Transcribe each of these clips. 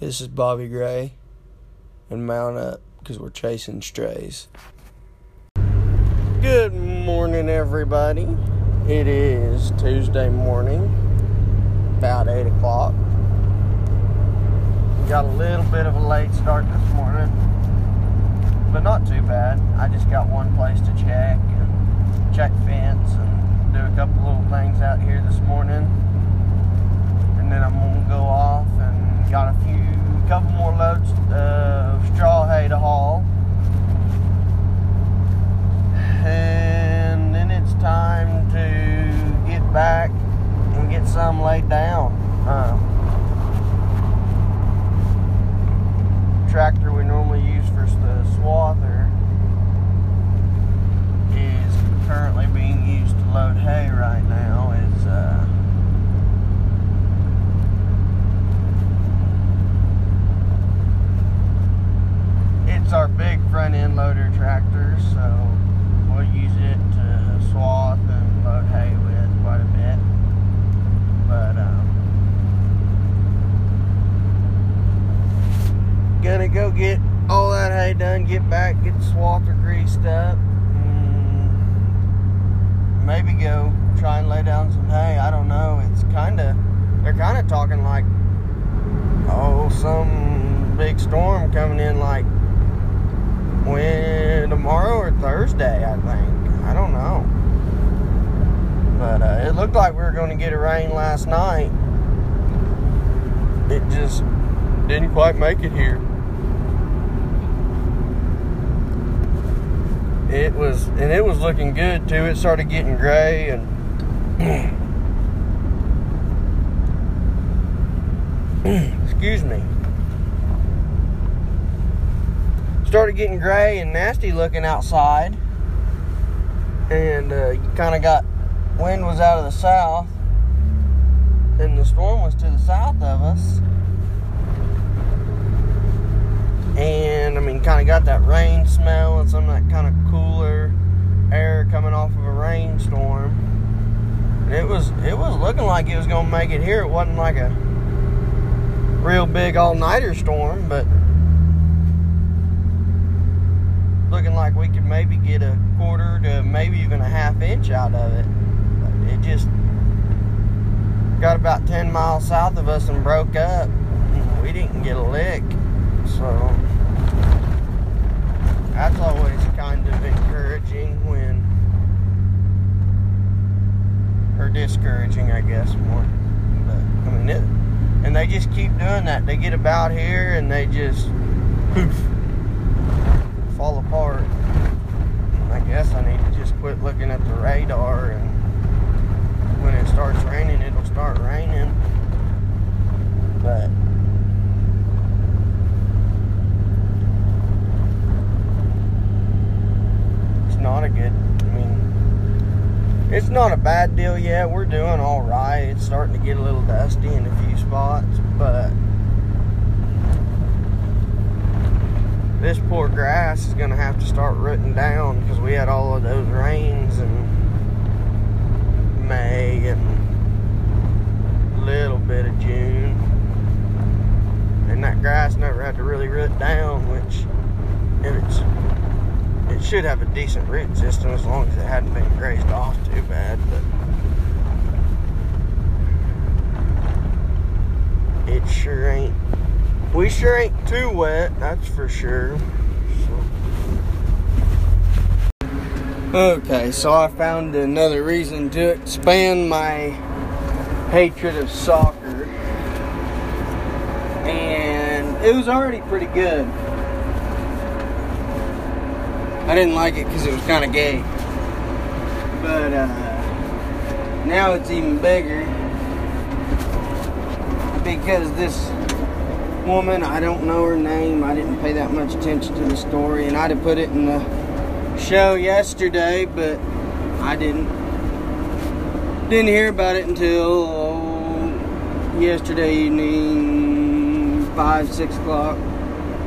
This is Bobby Gray and mount up because we're chasing strays. Good morning, everybody. It is Tuesday morning, about 8 o'clock. Got a little bit of a late start this morning, but not too bad. I just got one place to check and check fence and do a couple little things out here this morning. And then I'm gonna go off got a few, couple more loads of straw hay to haul. And then it's time to get back and get some laid down. Uh, tractor we normally use for the swather is currently being used to load hay right now. Is uh, it's our big front end loader tractor, so we'll use it to swath and load hay with quite a bit. But um, gonna go get all that hay done, get back, get the swather greased up, and maybe go try and lay down some hay. I don't know. It's kind of they're kind of talking like oh some big storm coming in like when tomorrow or Thursday, I think. I don't know. But uh, it looked like we were going to get a rain last night. It just didn't quite make it here. It was, and it was looking good too. It started getting gray and. Excuse me. started getting gray and nasty looking outside. And uh, you kind of got wind was out of the south, and the storm was to the south of us. And I mean, kind of got that rain smell and some that kind of cooler air coming off of a rainstorm. And it was it was looking like it was gonna make it here. It wasn't like a real big all nighter storm, but looking like we could maybe get a quarter to maybe even a half inch out of it. But it just got about 10 miles south of us and broke up. We didn't get a lick. So that's always kind of encouraging when, or discouraging, I guess, more. But, I mean, it, and they just keep doing that. They get about here and they just poof fall apart. I guess I need to just quit looking at the radar and when it starts raining, it'll start raining. But it's not a good, I mean, it's not a bad deal yet. We're doing all right. It's starting to get a little dusty in a few spots, but this poor grass is going to have to start rooting down because we had all of those rains in May and little bit of June. And that grass never had to really root down, which it's it should have a decent root system as long as it hadn't been grazed off too bad, but it sure ain't we sure ain't too wet, that's for sure. Okay, so I found another reason to expand my hatred of soccer. And it was already pretty good. I didn't like it because it was kind of gay. But uh, now it's even bigger because this woman. I don't know her name. I didn't pay that much attention to the story, and I'd have put it in the show yesterday, but I didn't. Didn't hear about it until yesterday evening, five, six o'clock.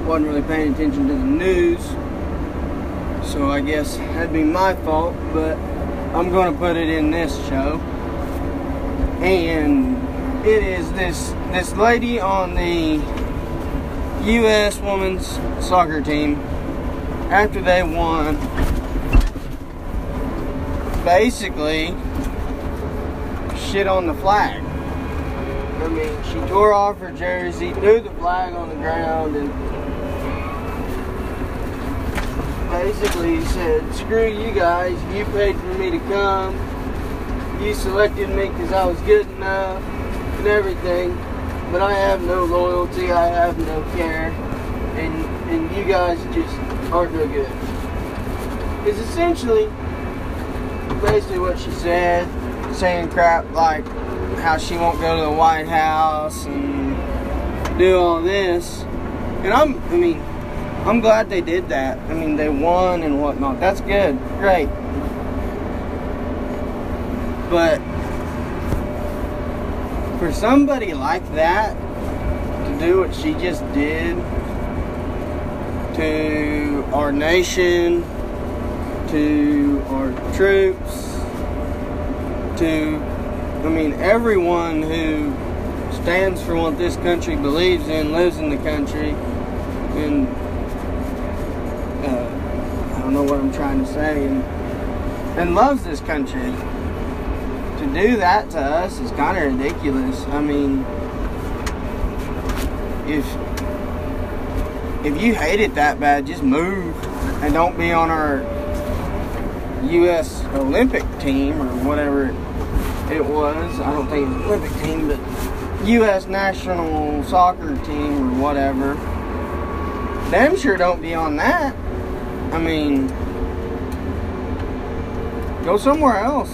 Wasn't really paying attention to the news, so I guess that'd be my fault. But I'm going to put it in this show, and it is this this lady on the U.S. women's soccer team, after they won, basically shit on the flag. I mean, she tore off her jersey, threw the flag on the ground, and basically said, screw you guys, you paid for me to come, you selected me because I was good enough, and everything, but I have no loyalty, I have no care, and, and you guys just aren't no good. Is essentially basically what she said, saying crap like how she won't go to the White House and do all this. And I'm, I mean, I'm glad they did that. I mean, they won and whatnot. That's good. Great. But for somebody like that to do what she just did to our nation, to our troops, to, I mean, everyone who stands for what this country believes in, lives in the country, and uh, I don't know what I'm trying to say, and, and loves this country. To do that to us is kind of ridiculous. I mean, if if you hate it that bad, just move and don't be on our U.S. Olympic team or whatever it was. I don't think Olympic team, but U.S. national soccer team or whatever. Damn sure don't be on that. I mean, go somewhere else.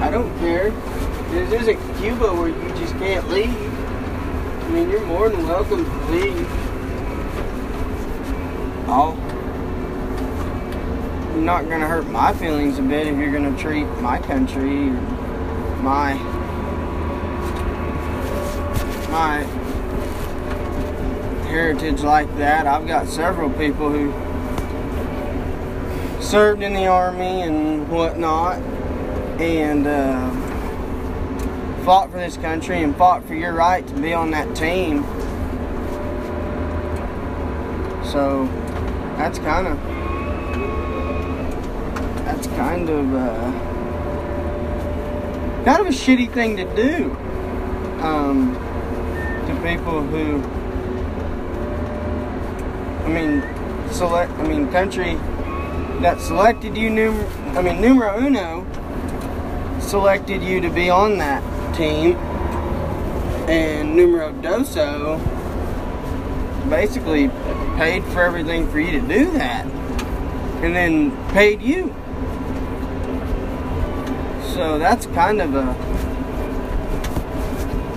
I don't care. This isn't Cuba where you just can't leave. I mean, you're more than welcome to leave. I'll not gonna hurt my feelings a bit if you're gonna treat my country my my heritage like that. I've got several people who served in the army and whatnot and uh, fought for this country and fought for your right to be on that team. So that's kind of that's kind of uh, kind of a shitty thing to do um, to people who I mean select I mean country that selected you I mean numero uno selected you to be on that team and numero doso basically paid for everything for you to do that and then paid you so that's kind of a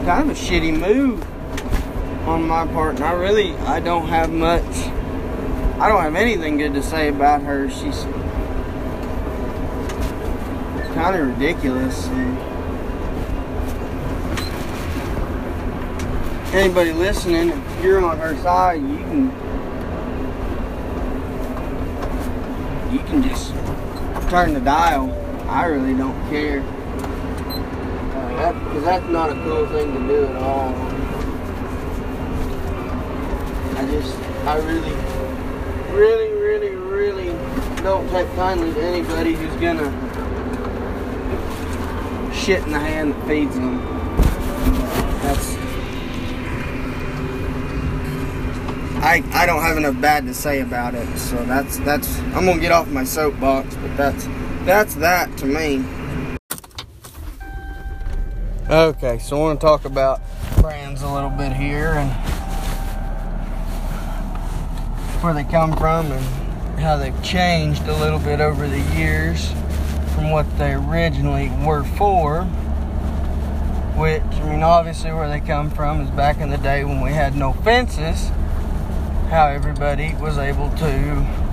kind of a shitty move on my part. And I really I don't have much I don't have anything good to say about her. She's kind of ridiculous. And anybody listening, if you're on her side, you can you can just turn the dial. I really don't care. Uh, that, Cause that's not a cool thing to do at all. I just, I really, really, really, really don't take kindly to anybody who's gonna shit in the hand that feeds them. That's I, I don't have enough bad to say about it, so that's that's I'm gonna get off my soapbox, but that's that's that to me. Okay, so I want to talk about brands a little bit here and where they come from and how they've changed a little bit over the years from what they originally were for. Which, I mean, obviously, where they come from is back in the day when we had no fences, how everybody was able to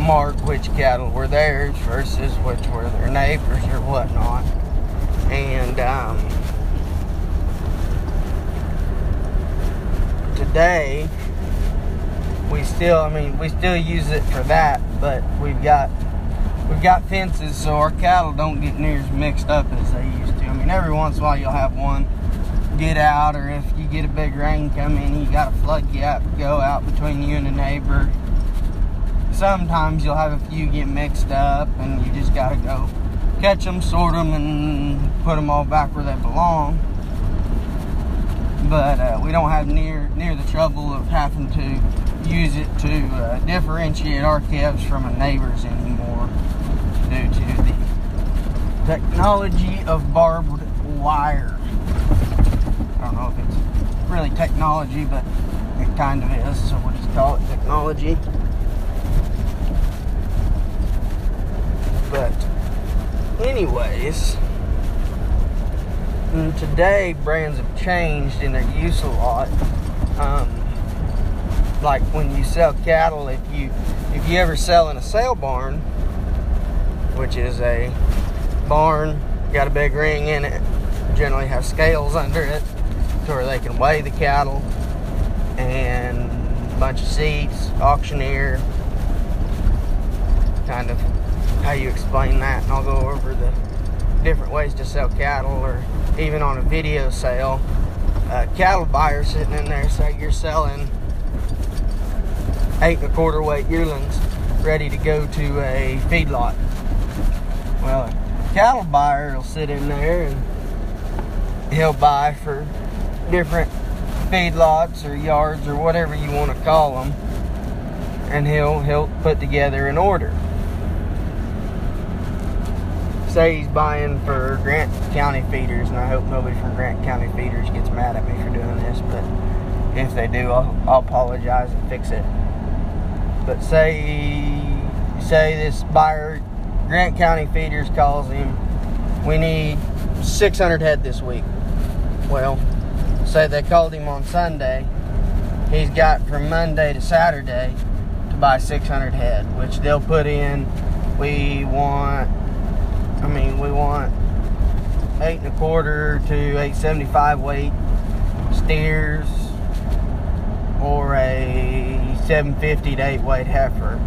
mark which cattle were theirs versus which were their neighbors or whatnot. And um, today, we still, I mean, we still use it for that, but we've got we've got fences so our cattle don't get near as mixed up as they used to. I mean, every once in a while you'll have one get out or if you get a big rain coming, you got a flood gap go out between you and a neighbor. Sometimes you'll have a few get mixed up and you just gotta go catch them, sort them, and put them all back where they belong. But uh, we don't have near near the trouble of having to use it to uh, differentiate our calves from a neighbor's anymore due to the technology of barbed wire. I don't know if it's really technology, but it kind of is, so we'll just call it technology. But, anyways, today brands have changed in their use a lot. Um, like when you sell cattle, if you if you ever sell in a sale barn, which is a barn got a big ring in it, generally have scales under it to where they can weigh the cattle and a bunch of seats, auctioneer, kind of how you explain that, and I'll go over the different ways to sell cattle or even on a video sale. A cattle buyer sitting in there, say you're selling eight and a quarter weight yearlings ready to go to a feedlot. Well, a cattle buyer will sit in there and he'll buy for different feedlots or yards or whatever you want to call them, and he'll he'll put together an order. Say he's buying for Grant County feeders, and I hope nobody from Grant County feeders gets mad at me for doing this, but if they do, I'll, I'll apologize and fix it. But say say this buyer, Grant County feeders calls him, we need 600 head this week. Well, say they called him on Sunday, he's got from Monday to Saturday to buy 600 head, which they'll put in. We want, I mean, we want eight and a quarter to 875 weight steers or a 750 to 8 weight heifer.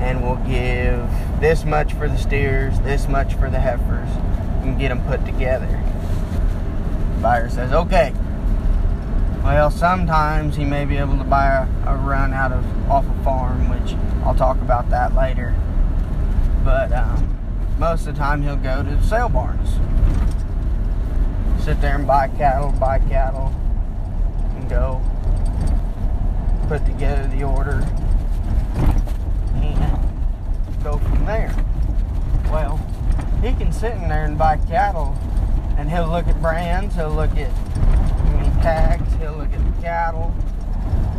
And we'll give this much for the steers, this much for the heifers, and get them put together. Buyer says, okay. Well, sometimes he may be able to buy a, a run out of off a farm, which I'll talk about that later. But um, most of the time he'll go to the sale barns, sit there and buy cattle, buy cattle, and go put together the order and go from there. Well, he can sit in there and buy cattle and he'll look at brands, he'll look at tags, he'll look at the cattle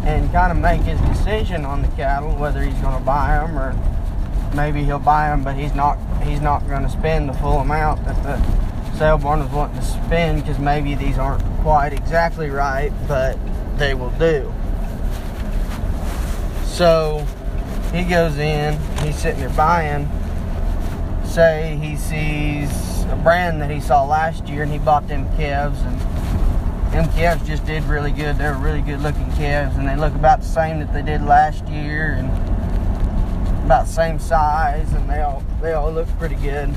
and kind of make his decision on the cattle whether he's going to buy them or maybe he'll buy them but he's not he's not going to spend the full amount that the sale barn is wanting to spend because maybe these aren't quite exactly right but they will do so he goes in he's sitting there buying say he sees a brand that he saw last year and he bought them calves and them calves just did really good. They were really good looking calves and they look about the same that they did last year and about the same size and they all they all look pretty good.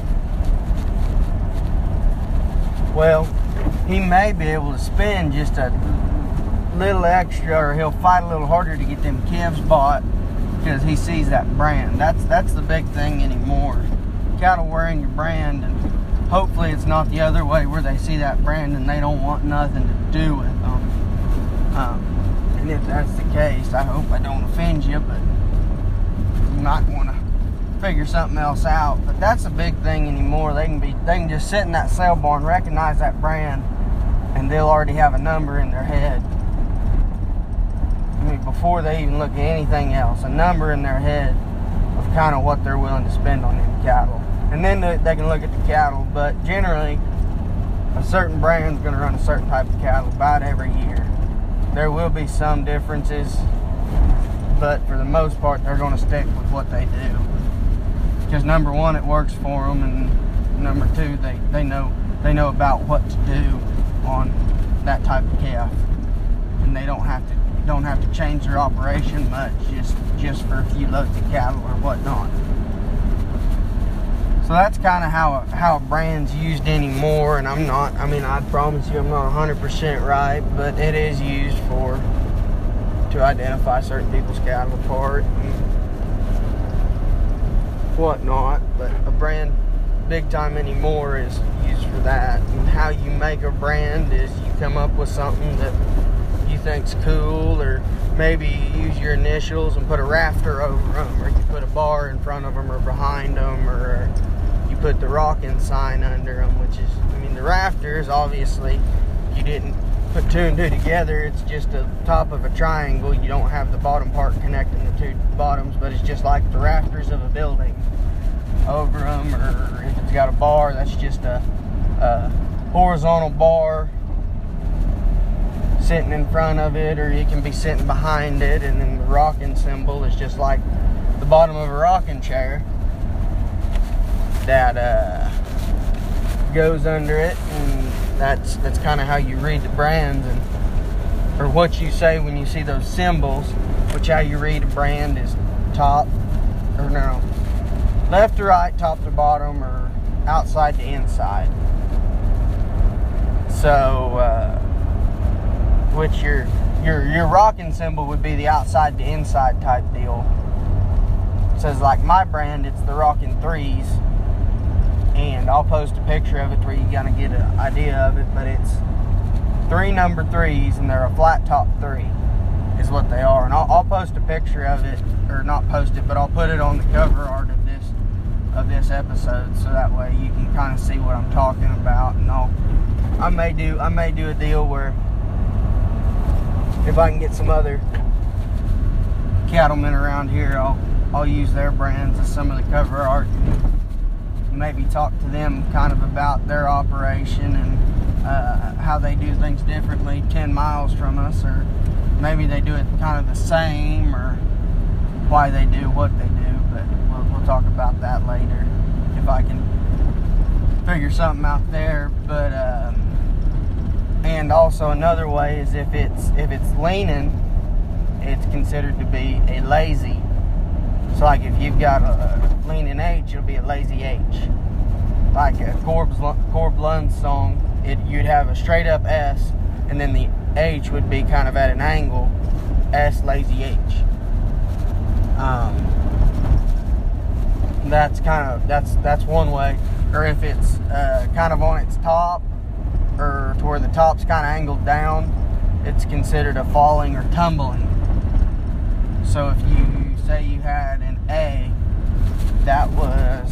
Well, he may be able to spend just a little extra or he'll fight a little harder to get them calves bought because he sees that brand. That's that's the big thing anymore. Cattle wearing your brand and hopefully it's not the other way where they see that brand and they don't want nothing to do with them. Um, and if that's the case, I hope I don't offend you, but might want to figure something else out. But that's a big thing anymore. They can be they can just sit in that sale barn, recognize that brand, and they'll already have a number in their head. I mean, before they even look at anything else, a number in their head of kind of what they're willing to spend on them cattle and then they can look at the cattle. But generally, a certain brand's going to run a certain type of cattle about every year. There will be some differences, but for the most part, they're going to stick with what they do. Because number one, it works for them, and number two, they, they know they know about what to do on that type of calf, and they don't have to don't have to change their operation much just just for a few loads of cattle or whatnot. So that's kind of how how a brand's used anymore, and I'm not. I mean, I promise you, I'm not 100% right, but it is used for to identify certain people's cattle apart and whatnot. But a brand, big time anymore, is used for that. And how you make a brand is you come up with something that you think's cool, or maybe you use your initials and put a rafter over them, or you put a bar in front of them or behind them, or you put the rocking sign under them, which is, I mean, the rafters, obviously, you didn't put two and two together. It's just the top of a triangle. You don't have the bottom part connecting the two bottoms, but it's just like the rafters of a building over them, or if it's got a bar, that's just a, a horizontal bar sitting in front of it, or you can be sitting behind it, and then the rocking symbol is just like the bottom of a rocking chair that uh, goes under it, and that's that's kind of how you read the brands and or what you say when you see those symbols. Which how you read a brand is top or no, left to right, top to bottom, or outside to inside. So, uh, which your your your rocking symbol would be the outside to inside type deal. It says like my brand, it's the rocking threes and I'll post a picture of it where you kind of get an idea of it. But it's three number threes, and they're a flat top three, is what they are. And I'll, I'll post a picture of it, or not post it, but I'll put it on the cover art of this of this episode, so that way you can kind of see what I'm talking about. And I'll I may do I may do a deal where if I can get some other cattlemen around here, I'll I'll use their brands as some of the cover art maybe talk to them kind of about their operation and uh, how they do things differently 10 miles from us, or maybe they do it kind of the same, or why they do what they do. But we'll, we'll talk about that later if I can figure something out there. But uh, and also another way is if it's if it's leaning, it's considered to be a lazy. So like if you've got a leaning H, it'll be a lazy H. Like a Corb, Corb Lund song, it, you'd have a straight up S, and then the H would be kind of at an angle, S lazy H. Um, that's kind of that's that's one way. Or if it's uh, kind of on its top, or to where the top's kind of angled down, it's considered a falling or tumbling. So if you say you had an A that was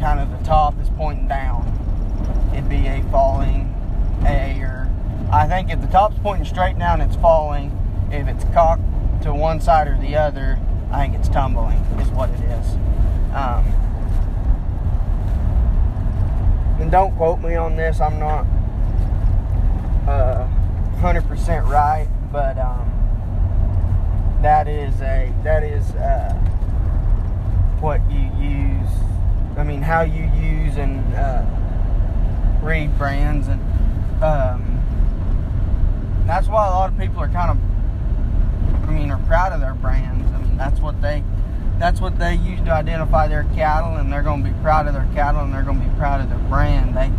kind of the top is pointing down. It'd be a falling A or I think if the top's pointing straight down, it's falling. If it's cocked to one side or the other, I think it's tumbling, is what it is. Um, and don't quote me on this, I'm not uh, 100% right, but um, that is a, that is, uh, what you use, I mean, how you use and uh, read brands. And um, that's why a lot of people are kind of, I mean, are proud of their brands. I mean, that's what they. That's what they use to identify their cattle, and they're going to be proud of their cattle, and they're going to be proud of their brand. They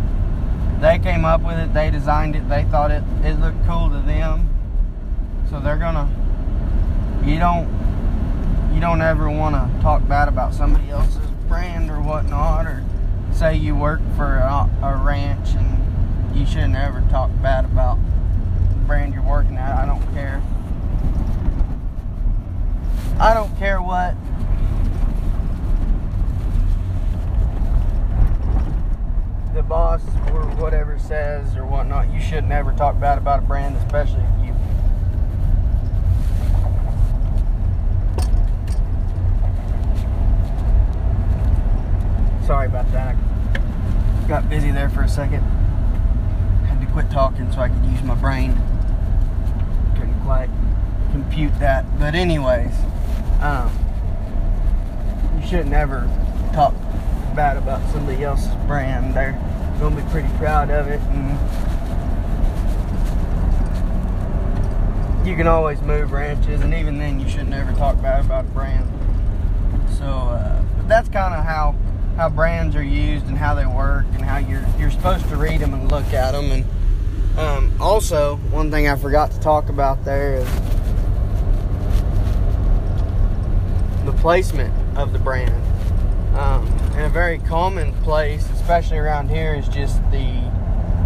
they came up with it, they designed it, they thought it it looked cool to them, so they're gonna. You don't you don't ever want to talk bad about somebody else's brand or whatnot, or say you work for a, a ranch and you shouldn't ever talk bad about the brand you're working at. I don't care. I don't care what the boss or whatever says or whatnot. You shouldn't ever talk bad about a brand, especially if you sorry about that. I got busy there for a second. Had to quit talking so I could use my brain. Couldn't quite compute that. But anyways, um, you shouldn't ever talk bad about somebody else's brand. They're gonna be pretty proud of it and you can always move ranches and even then you should never talk bad about a brand. So uh, that's kind of how how brands are used and how they work and how you're you're supposed to read them and look at them and um, also one thing I forgot to talk about there is the placement of the brand. Um, and a very common place, especially around here, is just the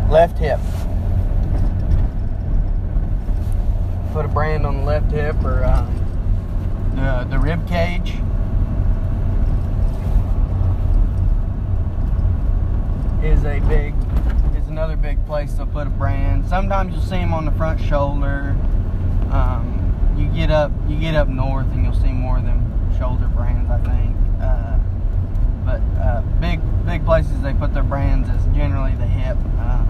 left hip. Put a brand on the left hip or um, the the rib cage. Is a big is another big place to put a brand. Sometimes you'll see them on the front shoulder. Um, you get up you get up north and you'll see more of them shoulder brands, I think. Uh, but uh, big big places they put their brands is generally the hip. Uh,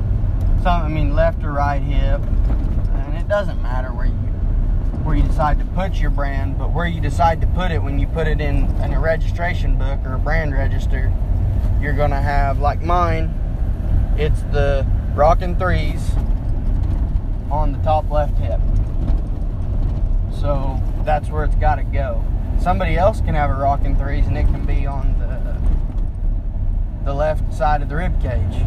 some I mean left or right hip, and it doesn't matter where you where you decide to put your brand, but where you decide to put it when you put it in, in a registration book or a brand register, you're gonna have like mine. It's the Rockin' Threes on the top left hip. So that's where it's got to go. Somebody else can have a Rockin' Threes and it can be on the the left side of the rib cage.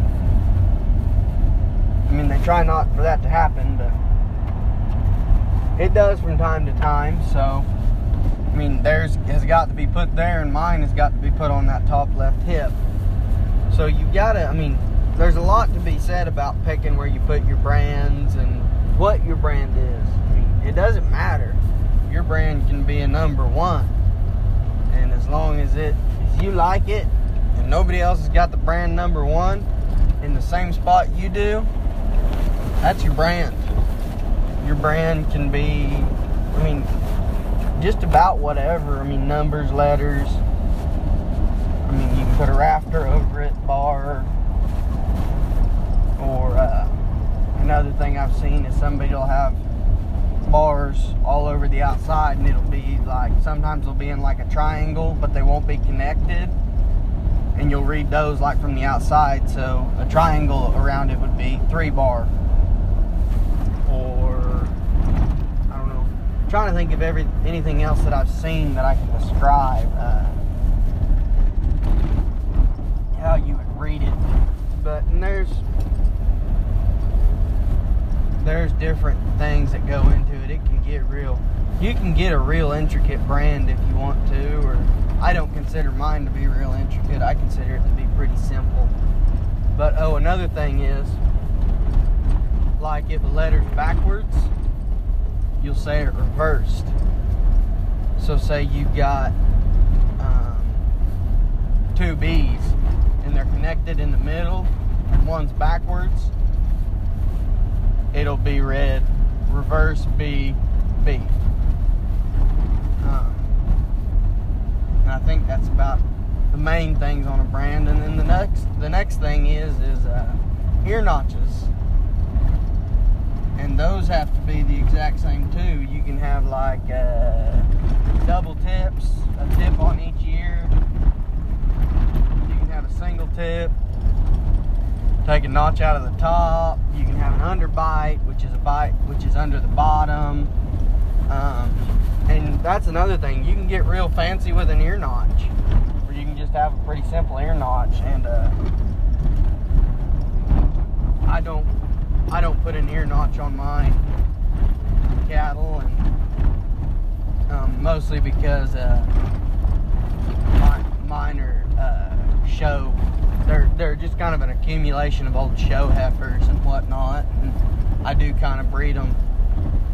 I mean, they try not for that to happen, but it does from time to time. So, I mean, theirs has got to be put there, and mine has got to be put on that top left hip. So you gotta, I mean, there's a lot to be said about picking where you put your brands and what your brand is. I mean, it doesn't matter. Your brand can be a number one, and as long as it, if you like it, and nobody else has got the brand number one in the same spot you do, that's your brand. Your brand can be, I mean, just about whatever. I mean, numbers, letters. I mean, you can put a rafter over it, bar. Or uh, another thing I've seen is somebody will have bars all over the outside, and it'll be like sometimes they'll be in like a triangle, but they won't be connected and you'll read those like from the outside. So a triangle around it would be three bar, or I don't know. I'm trying to think of every anything else that I've seen that I can describe uh, how you would read it. But and there's there's different things that go into it. It can get real. You can get a real intricate brand if you want to, or I don't consider mine to be real intricate. I consider it to be pretty simple. But oh, another thing is, like if a letter's backwards, you'll say it reversed. So say you've got um, two B's they're connected in the middle, and one's backwards, it'll be read reverse B B. Um, and I think that's about the main things on a brand. And then the next the next thing is is uh, ear notches, and those have to be the exact same too. You can have like uh, double tips, a tip on each ear. You can have a single tip. Take a notch out of the top. You can have an underbite, which is a bite which is under the bottom. Um, and that's another thing. You can get real fancy with an ear notch, or you can just have a pretty simple ear notch. And uh, I don't, I don't put an ear notch on my cattle, and um, mostly because uh, my, mine are uh, show. They're they're just kind of an accumulation of old show heifers and whatnot. And I do kind of breed them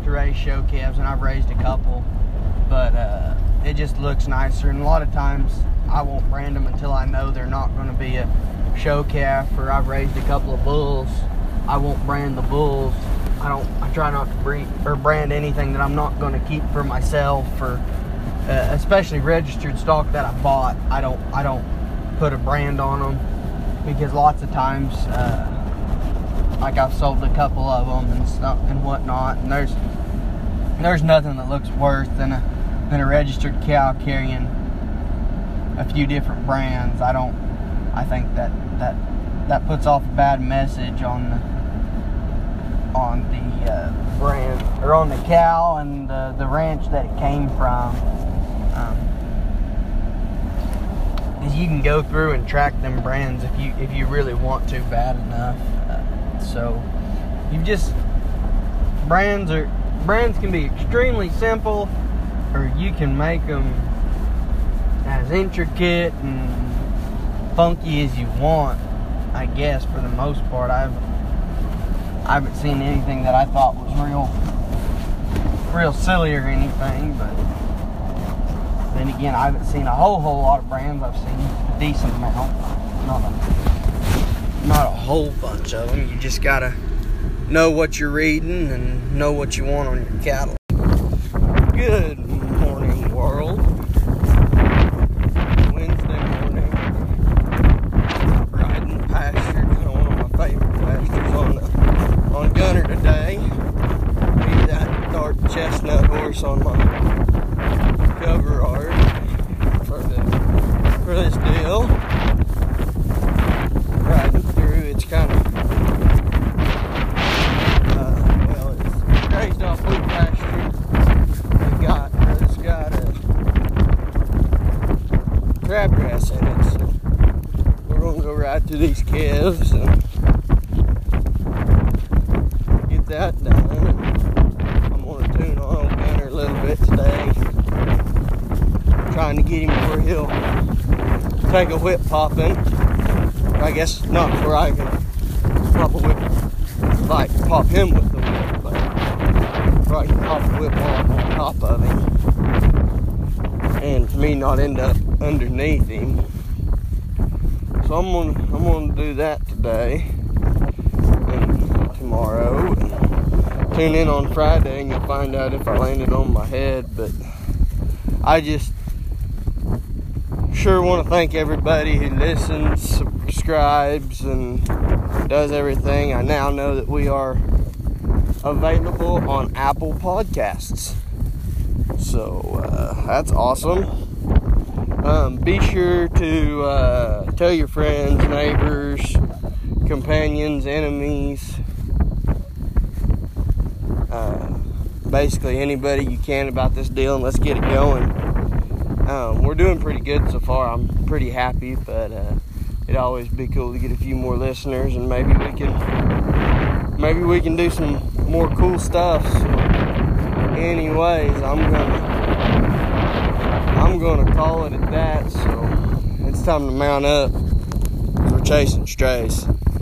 to raise show calves, and I've raised a couple but uh, it just looks nicer. And a lot of times I won't brand them until I know they're not going to be a show calf or I've raised a couple of bulls. I won't brand the bulls. I don't. I try not to breed or brand anything that I'm not going to keep for myself or uh, especially registered stock that I bought. I don't. I don't put a brand on them because lots of times, uh, like I've sold a couple of them and stuff and whatnot, and there's there's nothing that looks worse than a than a registered cow carrying a few different brands. I don't. I think that that that puts off a bad message on the on the uh, brand or on the cow and the, the ranch that it came from. Um, is you can go through and track them brands if you if you really want to bad enough. Uh, so you just brands are brands can be extremely simple, or you can make them as intricate and funky as you want. I guess for the most part, I've I haven't seen anything that I thought was real real silly or anything, but then again, I haven't seen a whole whole lot of brands. I've seen a decent amount, not a not a whole bunch of them. You just gotta know what you're reading and know what you want on your cattle. Good morning, world. Wednesday morning, riding pasture, one of my favorite pastures on the, on Gunner today. Be that dark chestnut horse on my cover art for the for this deal. Riding through, it's kind of uh, well, it's grazed off blue pasture. It got it's got a crabgrass in it, so we're through these calves and get that done. I'm gonna tune on Gunner a little bit today trying to get him where he'll take a whip popping. I guess not where I can pop a whip, like pop him with the whip, but where I can pop a whip on, on top of him. And to me not end up underneath him. So I'm gonna I'm gonna do that today and tomorrow. And tune in on Friday and you'll find out if I landed on my head. But I just sure want to thank everybody who listens, subscribes, and does everything. I now know that we are available on Apple Podcasts. So uh, that's awesome. Um, be sure to uh, tell your friends, neighbors, companions, enemies, uh, basically anybody you can about this deal, and let's get it going. Um, we're doing pretty good so far. I'm pretty happy, but uh, it'd always be cool to get a few more listeners, and maybe we can maybe we can do some more cool stuff. So anyways, I'm gonna I'm gonna call it at that. So it's time to mount up. We're chasing strays.